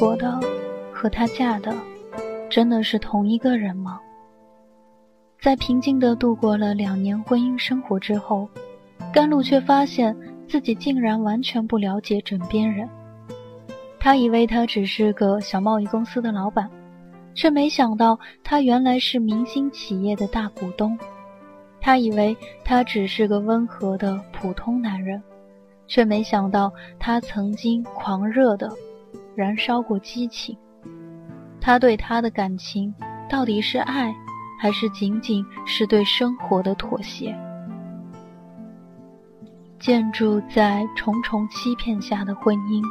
曾经爱过的和她嫁的，真的是同一个人吗？在平静地度过了两年婚姻生活之后，甘露却发现自己竟然完全不了解枕边人。他以为他只是个小贸易公司的老板，却没想到他原来是明星企业的大股东。他以为他只是个温和的普通男人，却没想到他曾经狂热的燃烧过激情。他对她的感情到底是爱？还是仅仅是对生活的妥协？建筑在重重欺骗下的婚姻，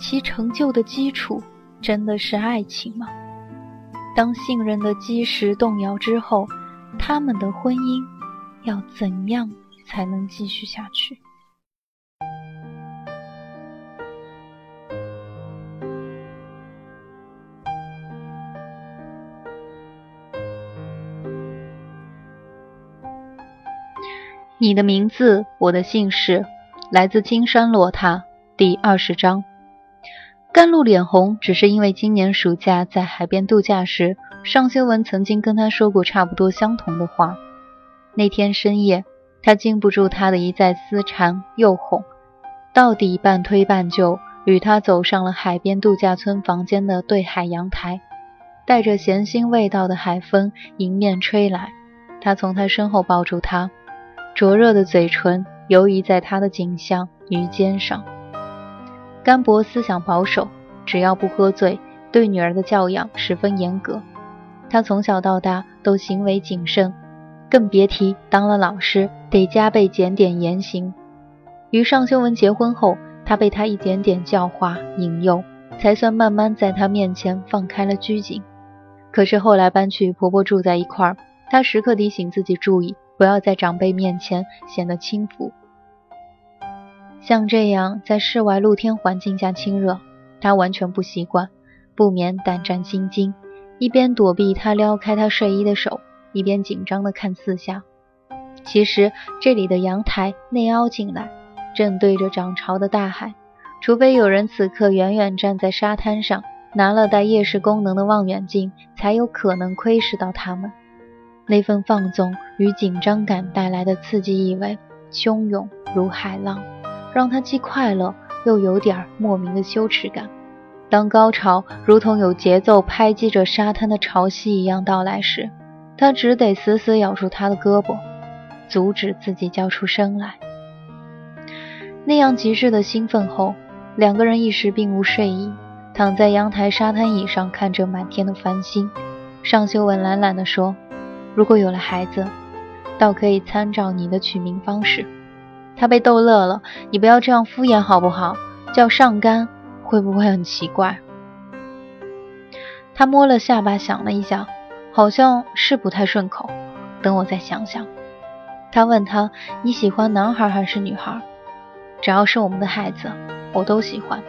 其成就的基础真的是爱情吗？当信任的基石动摇之后，他们的婚姻要怎样才能继续下去？你的名字，我的姓氏，来自青山落榻第二十章。甘露脸红，只是因为今年暑假在海边度假时，尚修文曾经跟他说过差不多相同的话。那天深夜，他禁不住他的一再私缠诱哄，到底半推半就，与他走上了海边度假村房间的对海阳台。带着咸腥味道的海风迎面吹来，他从他身后抱住她。灼热的嘴唇游移在他的颈项、与肩上。甘博思想保守，只要不喝醉，对女儿的教养十分严格。他从小到大都行为谨慎，更别提当了老师得加倍检点言行。与尚修文结婚后，他被他一点点教化引诱，才算慢慢在他面前放开了拘谨。可是后来搬去婆婆住在一块儿，他时刻提醒自己注意。不要在长辈面前显得轻浮。像这样在室外露天环境下亲热，他完全不习惯，不免胆战心惊。一边躲避他撩开他睡衣的手，一边紧张地看四下。其实这里的阳台内凹进来，正对着涨潮的大海。除非有人此刻远远站在沙滩上，拿了带夜视功能的望远镜，才有可能窥视到他们。那份放纵与紧张感带来的刺激意味，汹涌如海浪，让他既快乐又有点莫名的羞耻感。当高潮如同有节奏拍击着沙滩的潮汐一样到来时，他只得死死咬住他的胳膊，阻止自己叫出声来。那样极致的兴奋后，两个人一时并无睡意，躺在阳台沙滩椅上看着满天的繁星。尚修文懒懒地说。如果有了孩子，倒可以参照你的取名方式。他被逗乐了，你不要这样敷衍好不好？叫上甘会不会很奇怪？他摸了下巴，想了一下，好像是不太顺口。等我再想想。他问他：“你喜欢男孩还是女孩？”只要是我们的孩子，我都喜欢。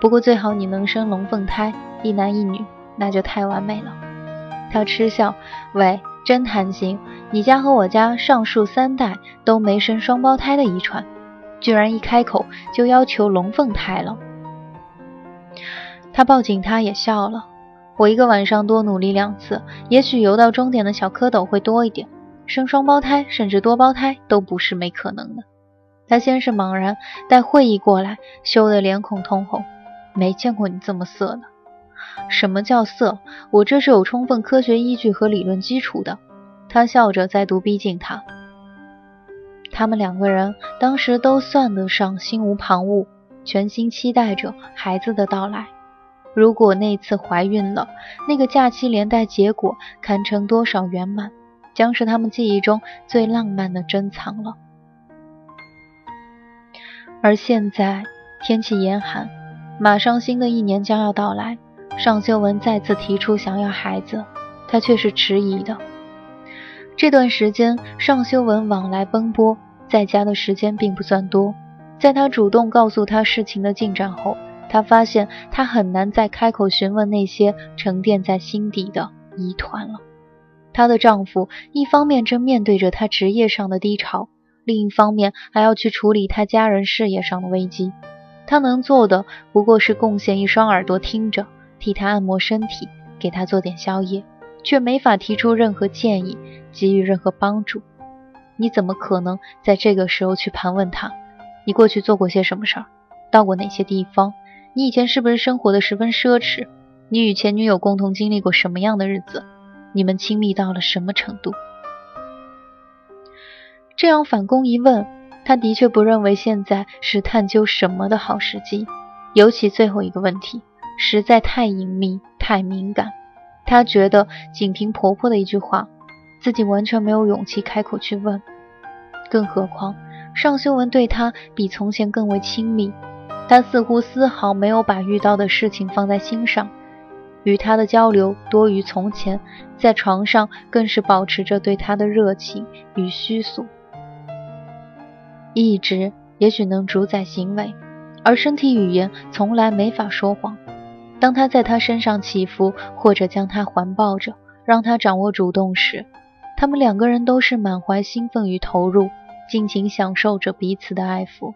不过最好你能生龙凤胎，一男一女，那就太完美了。他嗤笑：“喂。”真贪心！你家和我家上述三代都没生双胞胎的遗传，居然一开口就要求龙凤胎了。他抱紧她也笑了。我一个晚上多努力两次，也许游到终点的小蝌蚪会多一点，生双胞胎甚至多胞胎都不是没可能的。他先是茫然，待会意过来，羞得脸孔通红。没见过你这么色的。什么叫色？我这是有充分科学依据和理论基础的。他笑着再度逼近他。他们两个人当时都算得上心无旁骛，全心期待着孩子的到来。如果那次怀孕了，那个假期连带结果堪称多少圆满，将是他们记忆中最浪漫的珍藏了。而现在天气严寒，马上新的一年将要到来。尚修文再次提出想要孩子，他却是迟疑的。这段时间，尚修文往来奔波，在家的时间并不算多。在他主动告诉他事情的进展后，他发现他很难再开口询问那些沉淀在心底的疑团了。她的丈夫一方面正面对着他职业上的低潮，另一方面还要去处理他家人事业上的危机。他能做的不过是贡献一双耳朵听着，替他按摩身体，给他做点宵夜，却没法提出任何建议，给予任何帮助。你怎么可能在这个时候去盘问他？你过去做过些什么事儿？到过哪些地方？你以前是不是生活的十分奢侈？你与前女友共同经历过什么样的日子？你们亲密到了什么程度？这样反攻一问，他的确不认为现在是探究什么的好时机。尤其最后一个问题，实在太隐秘、太敏感。她觉得仅凭婆婆的一句话，自己完全没有勇气开口去问。更何况，尚修文对她比从前更为亲密，他似乎丝毫没有把遇到的事情放在心上。与她的交流多于从前，在床上更是保持着对她的热情与虚俗。意志也许能主宰行为，而身体语言从来没法说谎。当他在他身上起伏，或者将他环抱着，让他掌握主动时，他们两个人都是满怀兴奋与投入，尽情享受着彼此的爱抚。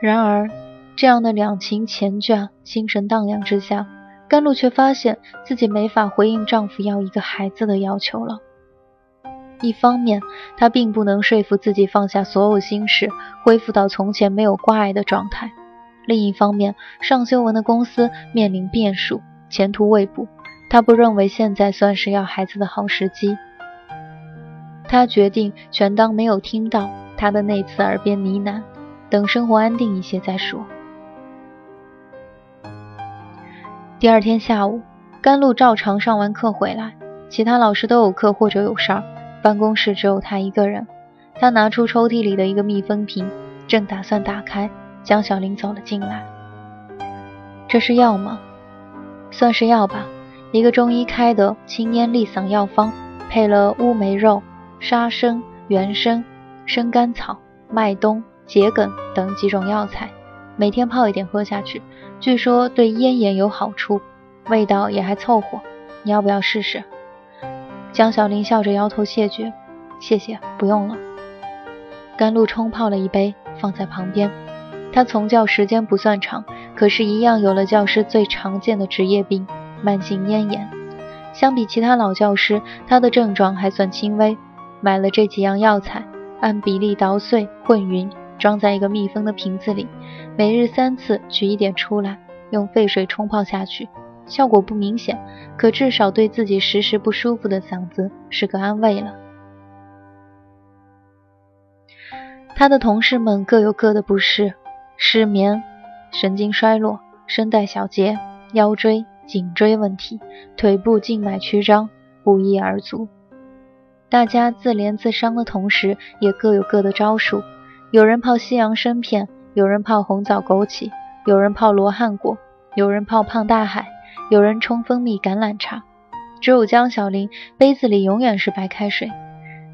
然而，这样的两情缱绻、心神荡漾之下，甘露却发现自己没法回应丈夫要一个孩子的要求了。一方面，她并不能说服自己放下所有心事，恢复到从前没有挂碍的状态；另一方面，尚修文的公司面临变数，前途未卜，他不认为现在算是要孩子的好时机。他决定全当没有听到他的那次耳边呢喃，等生活安定一些再说。第二天下午，甘露照常上完课回来，其他老师都有课或者有事儿。办公室只有他一个人，他拿出抽屉里的一个密封瓶，正打算打开，江小玲走了进来。这是药吗？算是药吧，一个中医开的清咽利嗓药方，配了乌梅肉、沙参、原参、生甘草、麦冬、桔梗等几种药材，每天泡一点喝下去，据说对咽炎有好处，味道也还凑合。你要不要试试？江小玲笑着摇头谢绝，谢谢，不用了。甘露冲泡了一杯，放在旁边。他从教时间不算长，可是，一样有了教师最常见的职业病——慢性咽炎。相比其他老教师，他的症状还算轻微。买了这几样药材，按比例捣碎混匀，装在一个密封的瓶子里，每日三次取一点出来，用沸水冲泡下去。效果不明显，可至少对自己时时不舒服的嗓子是个安慰了。他的同事们各有各的不适：失眠、神经衰弱、声带小结、腰椎、颈椎问题、腿部静脉曲张，不一而足。大家自怜自伤的同时，也各有各的招数：有人泡西洋参片，有人泡红枣枸杞，有人泡罗汉果，有人泡胖大海。有人冲蜂蜜橄榄茶，只有江小玲杯子里永远是白开水。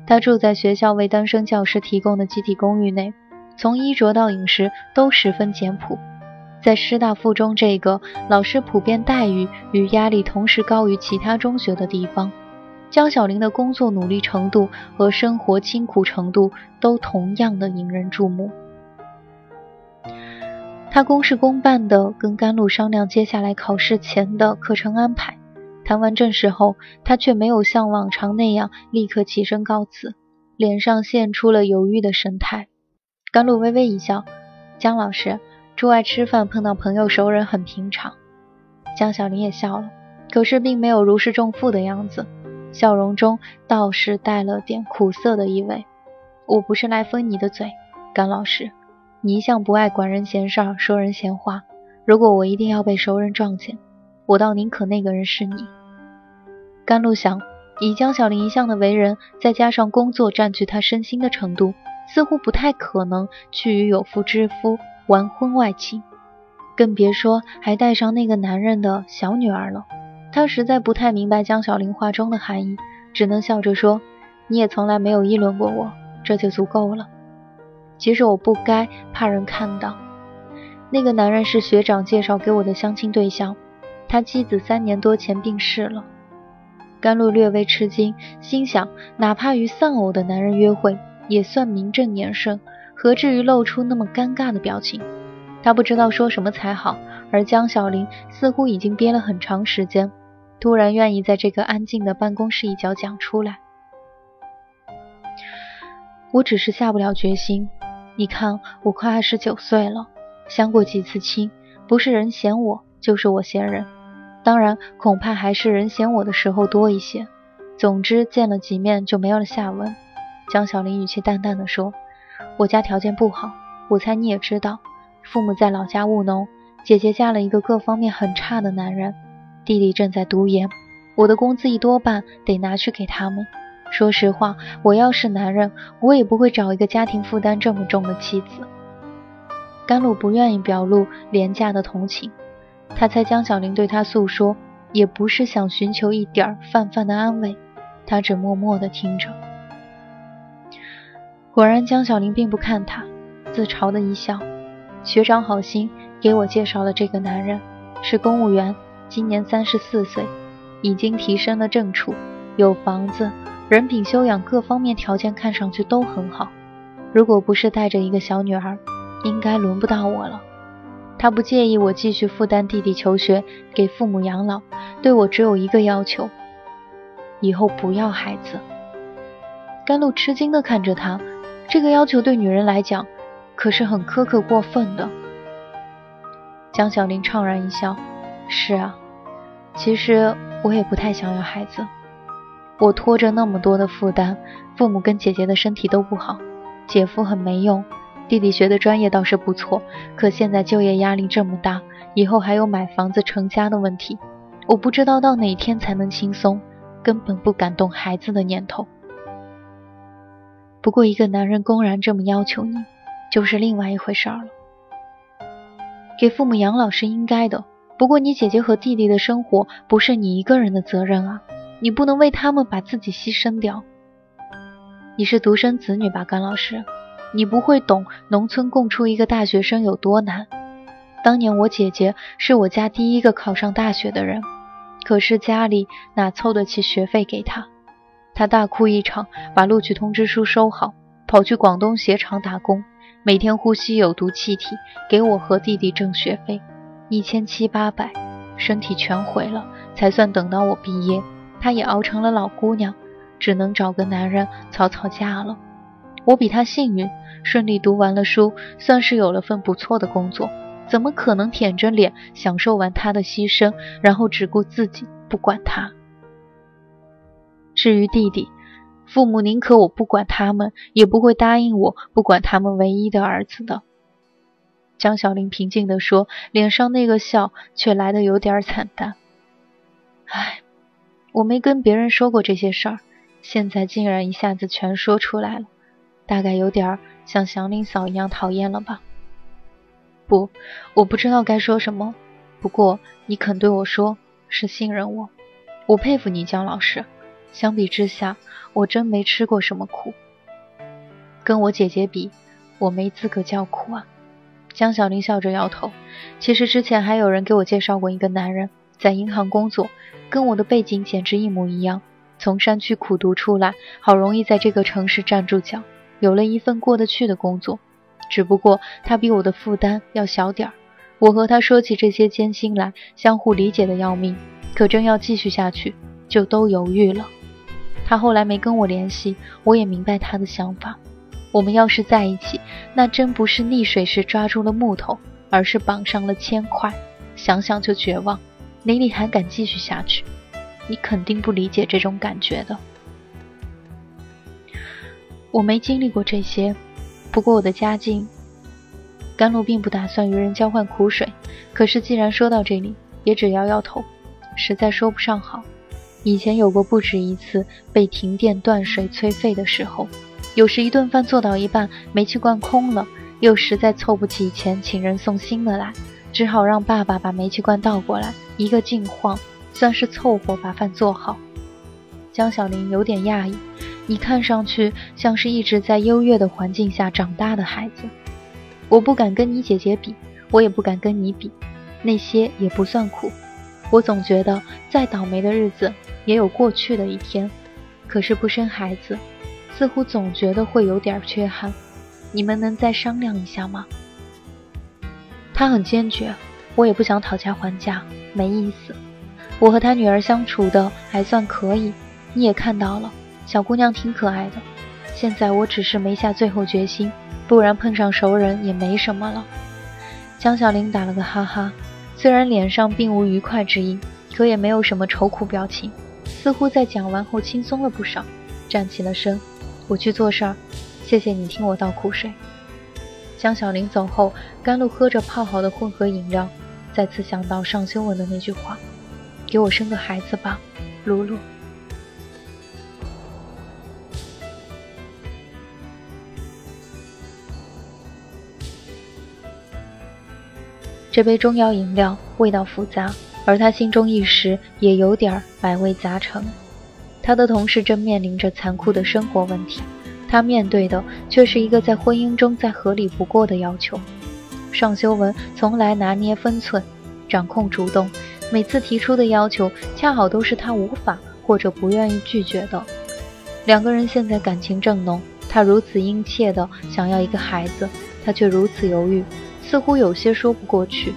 她住在学校为单身教师提供的集体公寓内，从衣着到饮食都十分简朴。在师大附中这个老师普遍待遇与压力同时高于其他中学的地方，江小玲的工作努力程度和生活清苦程度都同样的引人注目。他公事公办地跟甘露商量接下来考试前的课程安排。谈完正事后，他却没有像往常那样立刻起身告辞，脸上现出了犹豫的神态。甘露微微一笑：“江老师，出外吃饭碰到朋友熟人很平常。”江小玲也笑了，可是并没有如释重负的样子，笑容中倒是带了点苦涩的意味。“我不是来封你的嘴，甘老师。”你一向不爱管人闲事儿，说人闲话。如果我一定要被熟人撞见，我倒宁可那个人是你。甘露想，以江小玲一向的为人，再加上工作占据他身心的程度，似乎不太可能去与有妇之夫玩婚外情，更别说还带上那个男人的小女儿了。她实在不太明白江小玲话中的含义，只能笑着说：“你也从来没有议论过我，这就足够了。”其实我不该怕人看到，那个男人是学长介绍给我的相亲对象，他妻子三年多前病逝了。甘露略微吃惊，心想哪怕与丧偶的男人约会，也算名正言顺，何至于露出那么尴尬的表情？他不知道说什么才好，而江小玲似乎已经憋了很长时间，突然愿意在这个安静的办公室一角讲出来。我只是下不了决心。你看，我快二十九岁了，相过几次亲，不是人嫌我，就是我嫌人。当然，恐怕还是人嫌我的时候多一些。总之，见了几面就没有了下文。江小玲语气淡淡的说：“我家条件不好，我猜你也知道。父母在老家务农，姐姐嫁了一个各方面很差的男人，弟弟正在读研，我的工资一多半得拿去给他们。”说实话，我要是男人，我也不会找一个家庭负担这么重的妻子。甘露不愿意表露廉价的同情，他猜江小玲对他诉说，也不是想寻求一点泛泛的安慰，他只默默地听着。果然，江小玲并不看他，自嘲的一笑。学长好心给我介绍了这个男人，是公务员，今年三十四岁，已经提升了正处，有房子。人品、修养各方面条件看上去都很好，如果不是带着一个小女儿，应该轮不到我了。他不介意我继续负担弟弟求学，给父母养老，对我只有一个要求：以后不要孩子。甘露吃惊地看着他，这个要求对女人来讲可是很苛刻过分的。江小玲怅然一笑：“是啊，其实我也不太想要孩子。”我拖着那么多的负担，父母跟姐姐的身体都不好，姐夫很没用，弟弟学的专业倒是不错，可现在就业压力这么大，以后还有买房子成家的问题，我不知道到哪天才能轻松，根本不敢动孩子的念头。不过一个男人公然这么要求你，就是另外一回事儿了。给父母养老是应该的，不过你姐姐和弟弟的生活不是你一个人的责任啊。你不能为他们把自己牺牲掉。你是独生子女吧，甘老师？你不会懂农村供出一个大学生有多难。当年我姐姐是我家第一个考上大学的人，可是家里哪凑得起学费给她？她大哭一场，把录取通知书收好，跑去广东鞋厂打工，每天呼吸有毒气体，给我和弟弟挣学费，一千七八百，身体全毁了，才算等到我毕业。她也熬成了老姑娘，只能找个男人草草嫁了。我比她幸运，顺利读完了书，算是有了份不错的工作。怎么可能舔着脸享受完她的牺牲，然后只顾自己不管她？至于弟弟，父母宁可我不管他们，也不会答应我不管他们唯一的儿子的。江小玲平静地说，脸上那个笑却来得有点惨淡。唉。我没跟别人说过这些事儿，现在竟然一下子全说出来了，大概有点像祥林嫂一样讨厌了吧？不，我不知道该说什么。不过你肯对我说，是信任我，我佩服你，江老师。相比之下，我真没吃过什么苦。跟我姐姐比，我没资格叫苦啊。江小玲笑着摇头。其实之前还有人给我介绍过一个男人，在银行工作。跟我的背景简直一模一样，从山区苦读出来，好容易在这个城市站住脚，有了一份过得去的工作。只不过他比我的负担要小点儿。我和他说起这些艰辛来，相互理解的要命。可正要继续下去，就都犹豫了。他后来没跟我联系，我也明白他的想法。我们要是在一起，那真不是溺水时抓住了木头，而是绑上了铅块，想想就绝望。哪里还敢继续下去？你肯定不理解这种感觉的。我没经历过这些，不过我的家境……甘露并不打算与人交换苦水，可是既然说到这里，也只摇摇头，实在说不上好。以前有过不止一次被停电断水催费的时候，有时一顿饭做到一半，煤气罐空了，又实在凑不起钱请人送新的来，只好让爸爸把煤气罐倒过来。一个劲晃，算是凑合把饭做好。江小玲有点讶异，你看上去像是一直在优越的环境下长大的孩子。我不敢跟你姐姐比，我也不敢跟你比，那些也不算苦。我总觉得再倒霉的日子也有过去的一天，可是不生孩子，似乎总觉得会有点缺憾。你们能再商量一下吗？他很坚决，我也不想讨价还价，没意思。我和他女儿相处的还算可以，你也看到了，小姑娘挺可爱的。现在我只是没下最后决心，不然碰上熟人也没什么了。江小玲打了个哈哈，虽然脸上并无愉快之意，可也没有什么愁苦表情，似乎在讲完后轻松了不少，站起了身。我去做事儿，谢谢你听我倒苦水。江小玲走后，甘露喝着泡好的混合饮料，再次想到尚修文的那句话：“给我生个孩子吧，露露。”这杯中药饮料味道复杂，而他心中一时也有点百味杂陈。他的同事正面临着残酷的生活问题，他面对的却是一个在婚姻中再合理不过的要求。尚修文从来拿捏分寸，掌控主动，每次提出的要求恰好都是他无法或者不愿意拒绝的。两个人现在感情正浓，他如此殷切的想要一个孩子，他却如此犹豫，似乎有些说不过去。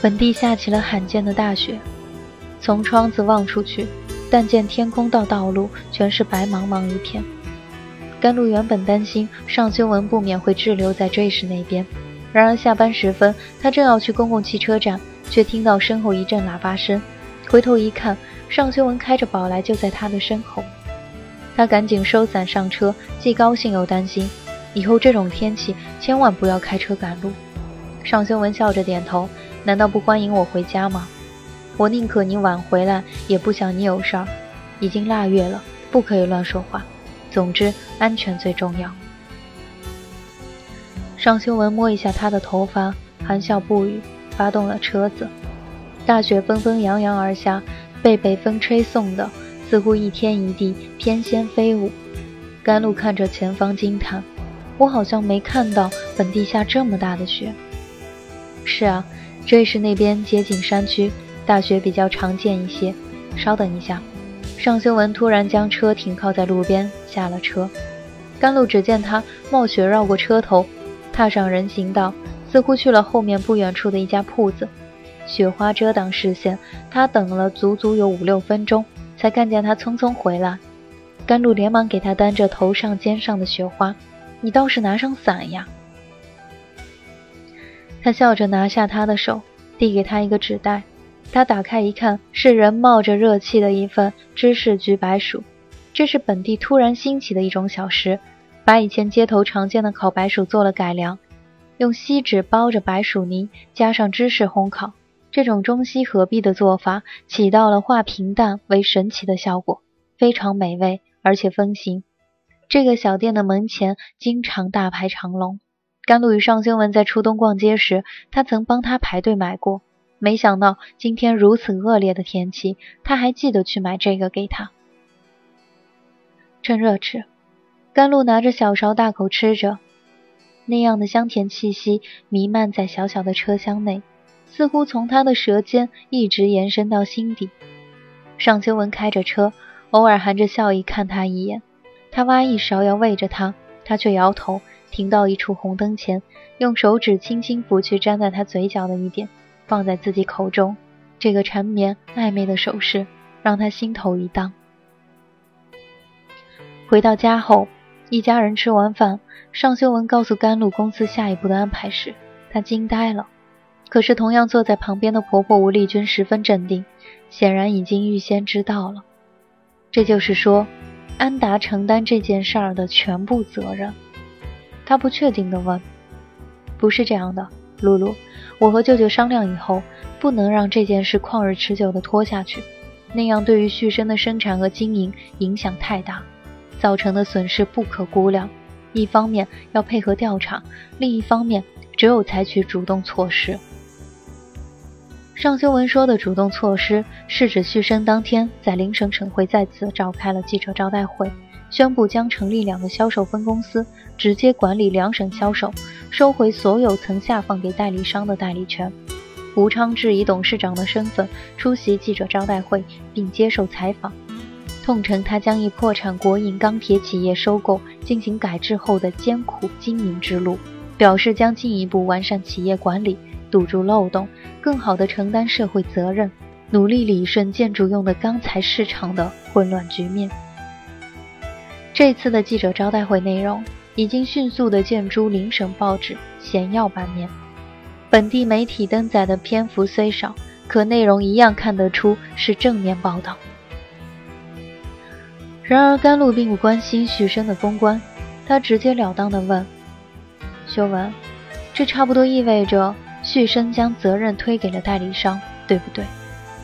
本地下起了罕见的大雪，从窗子望出去，但见天空到道路全是白茫茫一片。甘露原本担心尚修文不免会滞留在追时那边，然而下班时分，他正要去公共汽车站，却听到身后一阵喇叭声，回头一看，尚修文开着宝来就在他的身后。他赶紧收伞上车，既高兴又担心，以后这种天气千万不要开车赶路。尚修文笑着点头。难道不欢迎我回家吗？我宁可你晚回来，也不想你有事儿。已经腊月了，不可以乱说话。总之，安全最重要。尚修文摸一下他的头发，含笑不语，发动了车子。大雪纷纷扬扬而下，被北风吹送的，似乎一天一地翩跹飞舞。甘露看着前方惊叹：“我好像没看到本地下这么大的雪。”是啊。这是那边接近山区，大雪比较常见一些。稍等一下，尚修文突然将车停靠在路边，下了车。甘露只见他冒雪绕过车头，踏上人行道，似乎去了后面不远处的一家铺子。雪花遮挡视线，他等了足足有五六分钟，才看见他匆匆回来。甘露连忙给他担着头上肩上的雪花：“你倒是拿上伞呀！”他笑着拿下他的手，递给他一个纸袋。他打开一看，是人冒着热气的一份芝士焗白薯。这是本地突然兴起的一种小食，把以前街头常见的烤白薯做了改良，用锡纸包着白薯泥，加上芝士烘烤。这种中西合璧的做法，起到了化平淡为神奇的效果，非常美味而且风行。这个小店的门前经常大排长龙。甘露与尚修文在初冬逛街时，他曾帮他排队买过。没想到今天如此恶劣的天气，他还记得去买这个给他。趁热吃，甘露拿着小勺大口吃着，那样的香甜气息弥漫在小小的车厢内，似乎从他的舌尖一直延伸到心底。尚修文开着车，偶尔含着笑意看他一眼。他挖一勺要喂着他，他却摇头。停到一处红灯前，用手指轻轻拂去粘在他嘴角的一点，放在自己口中。这个缠绵暧昧的手势让他心头一荡。回到家后，一家人吃完饭，尚修文告诉甘露公司下一步的安排时，他惊呆了。可是同样坐在旁边的婆婆吴丽君十分镇定，显然已经预先知道了。这就是说，安达承担这件事儿的全部责任。他不确定地问：“不是这样的，露露，我和舅舅商量以后，不能让这件事旷日持久地拖下去，那样对于旭升的生产和经营影响太大，造成的损失不可估量。一方面要配合调查，另一方面只有采取主动措施。”尚修文说的主动措施，是指旭升当天在林省省会再次召开了记者招待会。宣布将成立两个销售分公司，直接管理两省销售，收回所有曾下放给代理商的代理权。吴昌志以董事长的身份出席记者招待会，并接受采访。奉承他将以破产国营钢铁企业收购进行改制后的艰苦经营之路，表示将进一步完善企业管理，堵住漏洞，更好地承担社会责任，努力理顺建筑用的钢材市场的混乱局面。这次的记者招待会内容已经迅速地见诸邻省报纸显要版面，本地媒体登载的篇幅虽少，可内容一样看得出是正面报道。然而甘露并不关心许生的公关，他直截了当地问：“修文，这差不多意味着旭升将责任推给了代理商，对不对？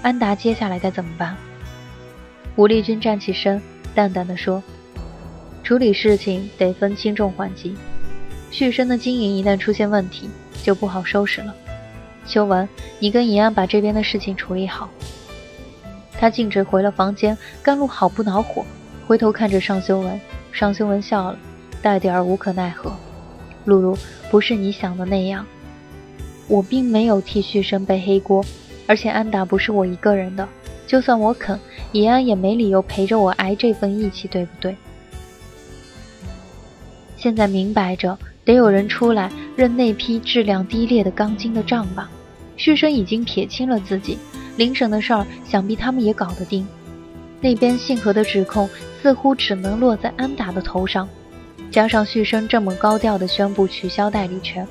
安达接下来该怎么办？”吴丽君站起身，淡淡的说：“处理事情得分轻重缓急，旭升的经营一旦出现问题，就不好收拾了。修文，你跟银安把这边的事情处理好。”他径直回了房间，甘露好不恼火。回头看着尚修文，尚修文笑了，带点儿无可奈何。露露，不是你想的那样，我并没有替旭升背黑锅，而且安达不是我一个人的，就算我肯，怡安也没理由陪着我挨这份义气，对不对？现在明摆着，得有人出来认那批质量低劣的钢筋的账吧？旭升已经撇清了自己，林省的事儿，想必他们也搞得定。那边信和的指控似乎只能落在安达的头上，加上旭升这么高调的宣布取消代理权，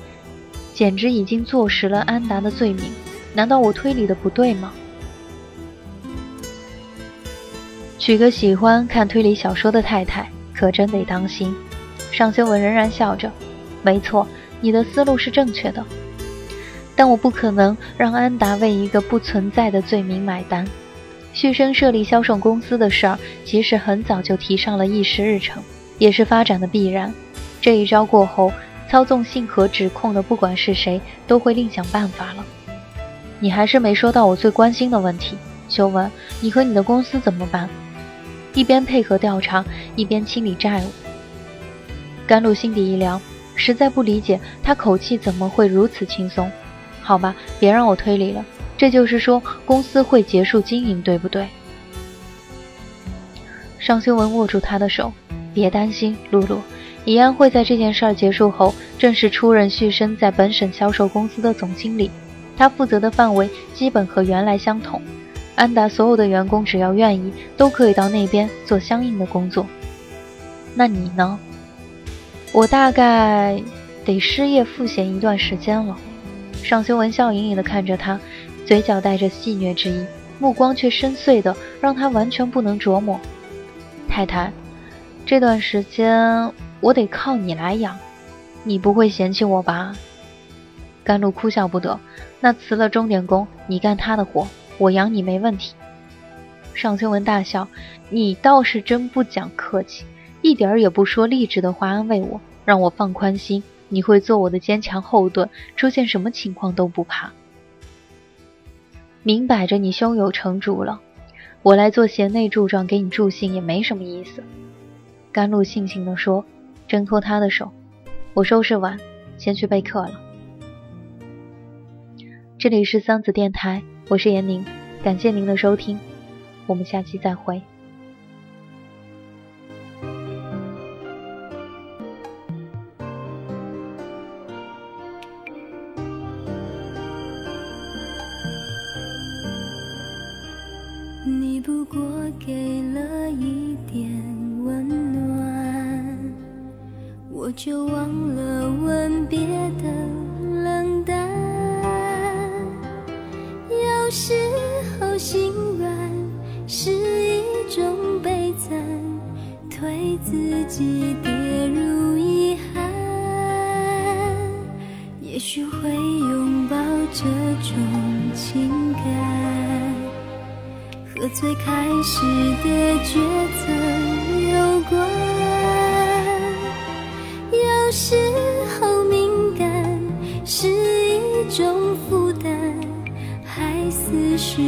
简直已经坐实了安达的罪名。难道我推理的不对吗？娶个喜欢看推理小说的太太，可真得当心。尚修文仍然笑着，没错，你的思路是正确的，但我不可能让安达为一个不存在的罪名买单。旭升设立销售公司的事儿，其实很早就提上了议事日程，也是发展的必然。这一招过后，操纵性和指控的不管是谁，都会另想办法了。你还是没说到我最关心的问题，修文，你和你的公司怎么办？一边配合调查，一边清理债务。甘露心底一凉，实在不理解他口气怎么会如此轻松。好吧，别让我推理了。这就是说，公司会结束经营，对不对？尚修文握住他的手，别担心，露露，怡安会在这件事儿结束后正式出任旭升在本省销售公司的总经理，他负责的范围基本和原来相同。安达所有的员工只要愿意，都可以到那边做相应的工作。那你呢？我大概得失业赋闲一段时间了。尚修文笑盈盈地看着他。嘴角带着戏谑之意，目光却深邃的让他完全不能琢磨。太太，这段时间我得靠你来养，你不会嫌弃我吧？甘露哭笑不得。那辞了钟点工，你干他的活，我养你没问题。尚修文大笑，你倒是真不讲客气，一点儿也不说励志的话安慰我，让我放宽心。你会做我的坚强后盾，出现什么情况都不怕。明摆着你胸有成竹了，我来做贤内助状给你助兴也没什么意思。甘露悻悻地说，挣脱他的手，我收拾完，先去备课了。这里是桑子电台，我是闫宁，感谢您的收听，我们下期再会。和最开始的抉择有关。有时候敏感是一种负担，害思绪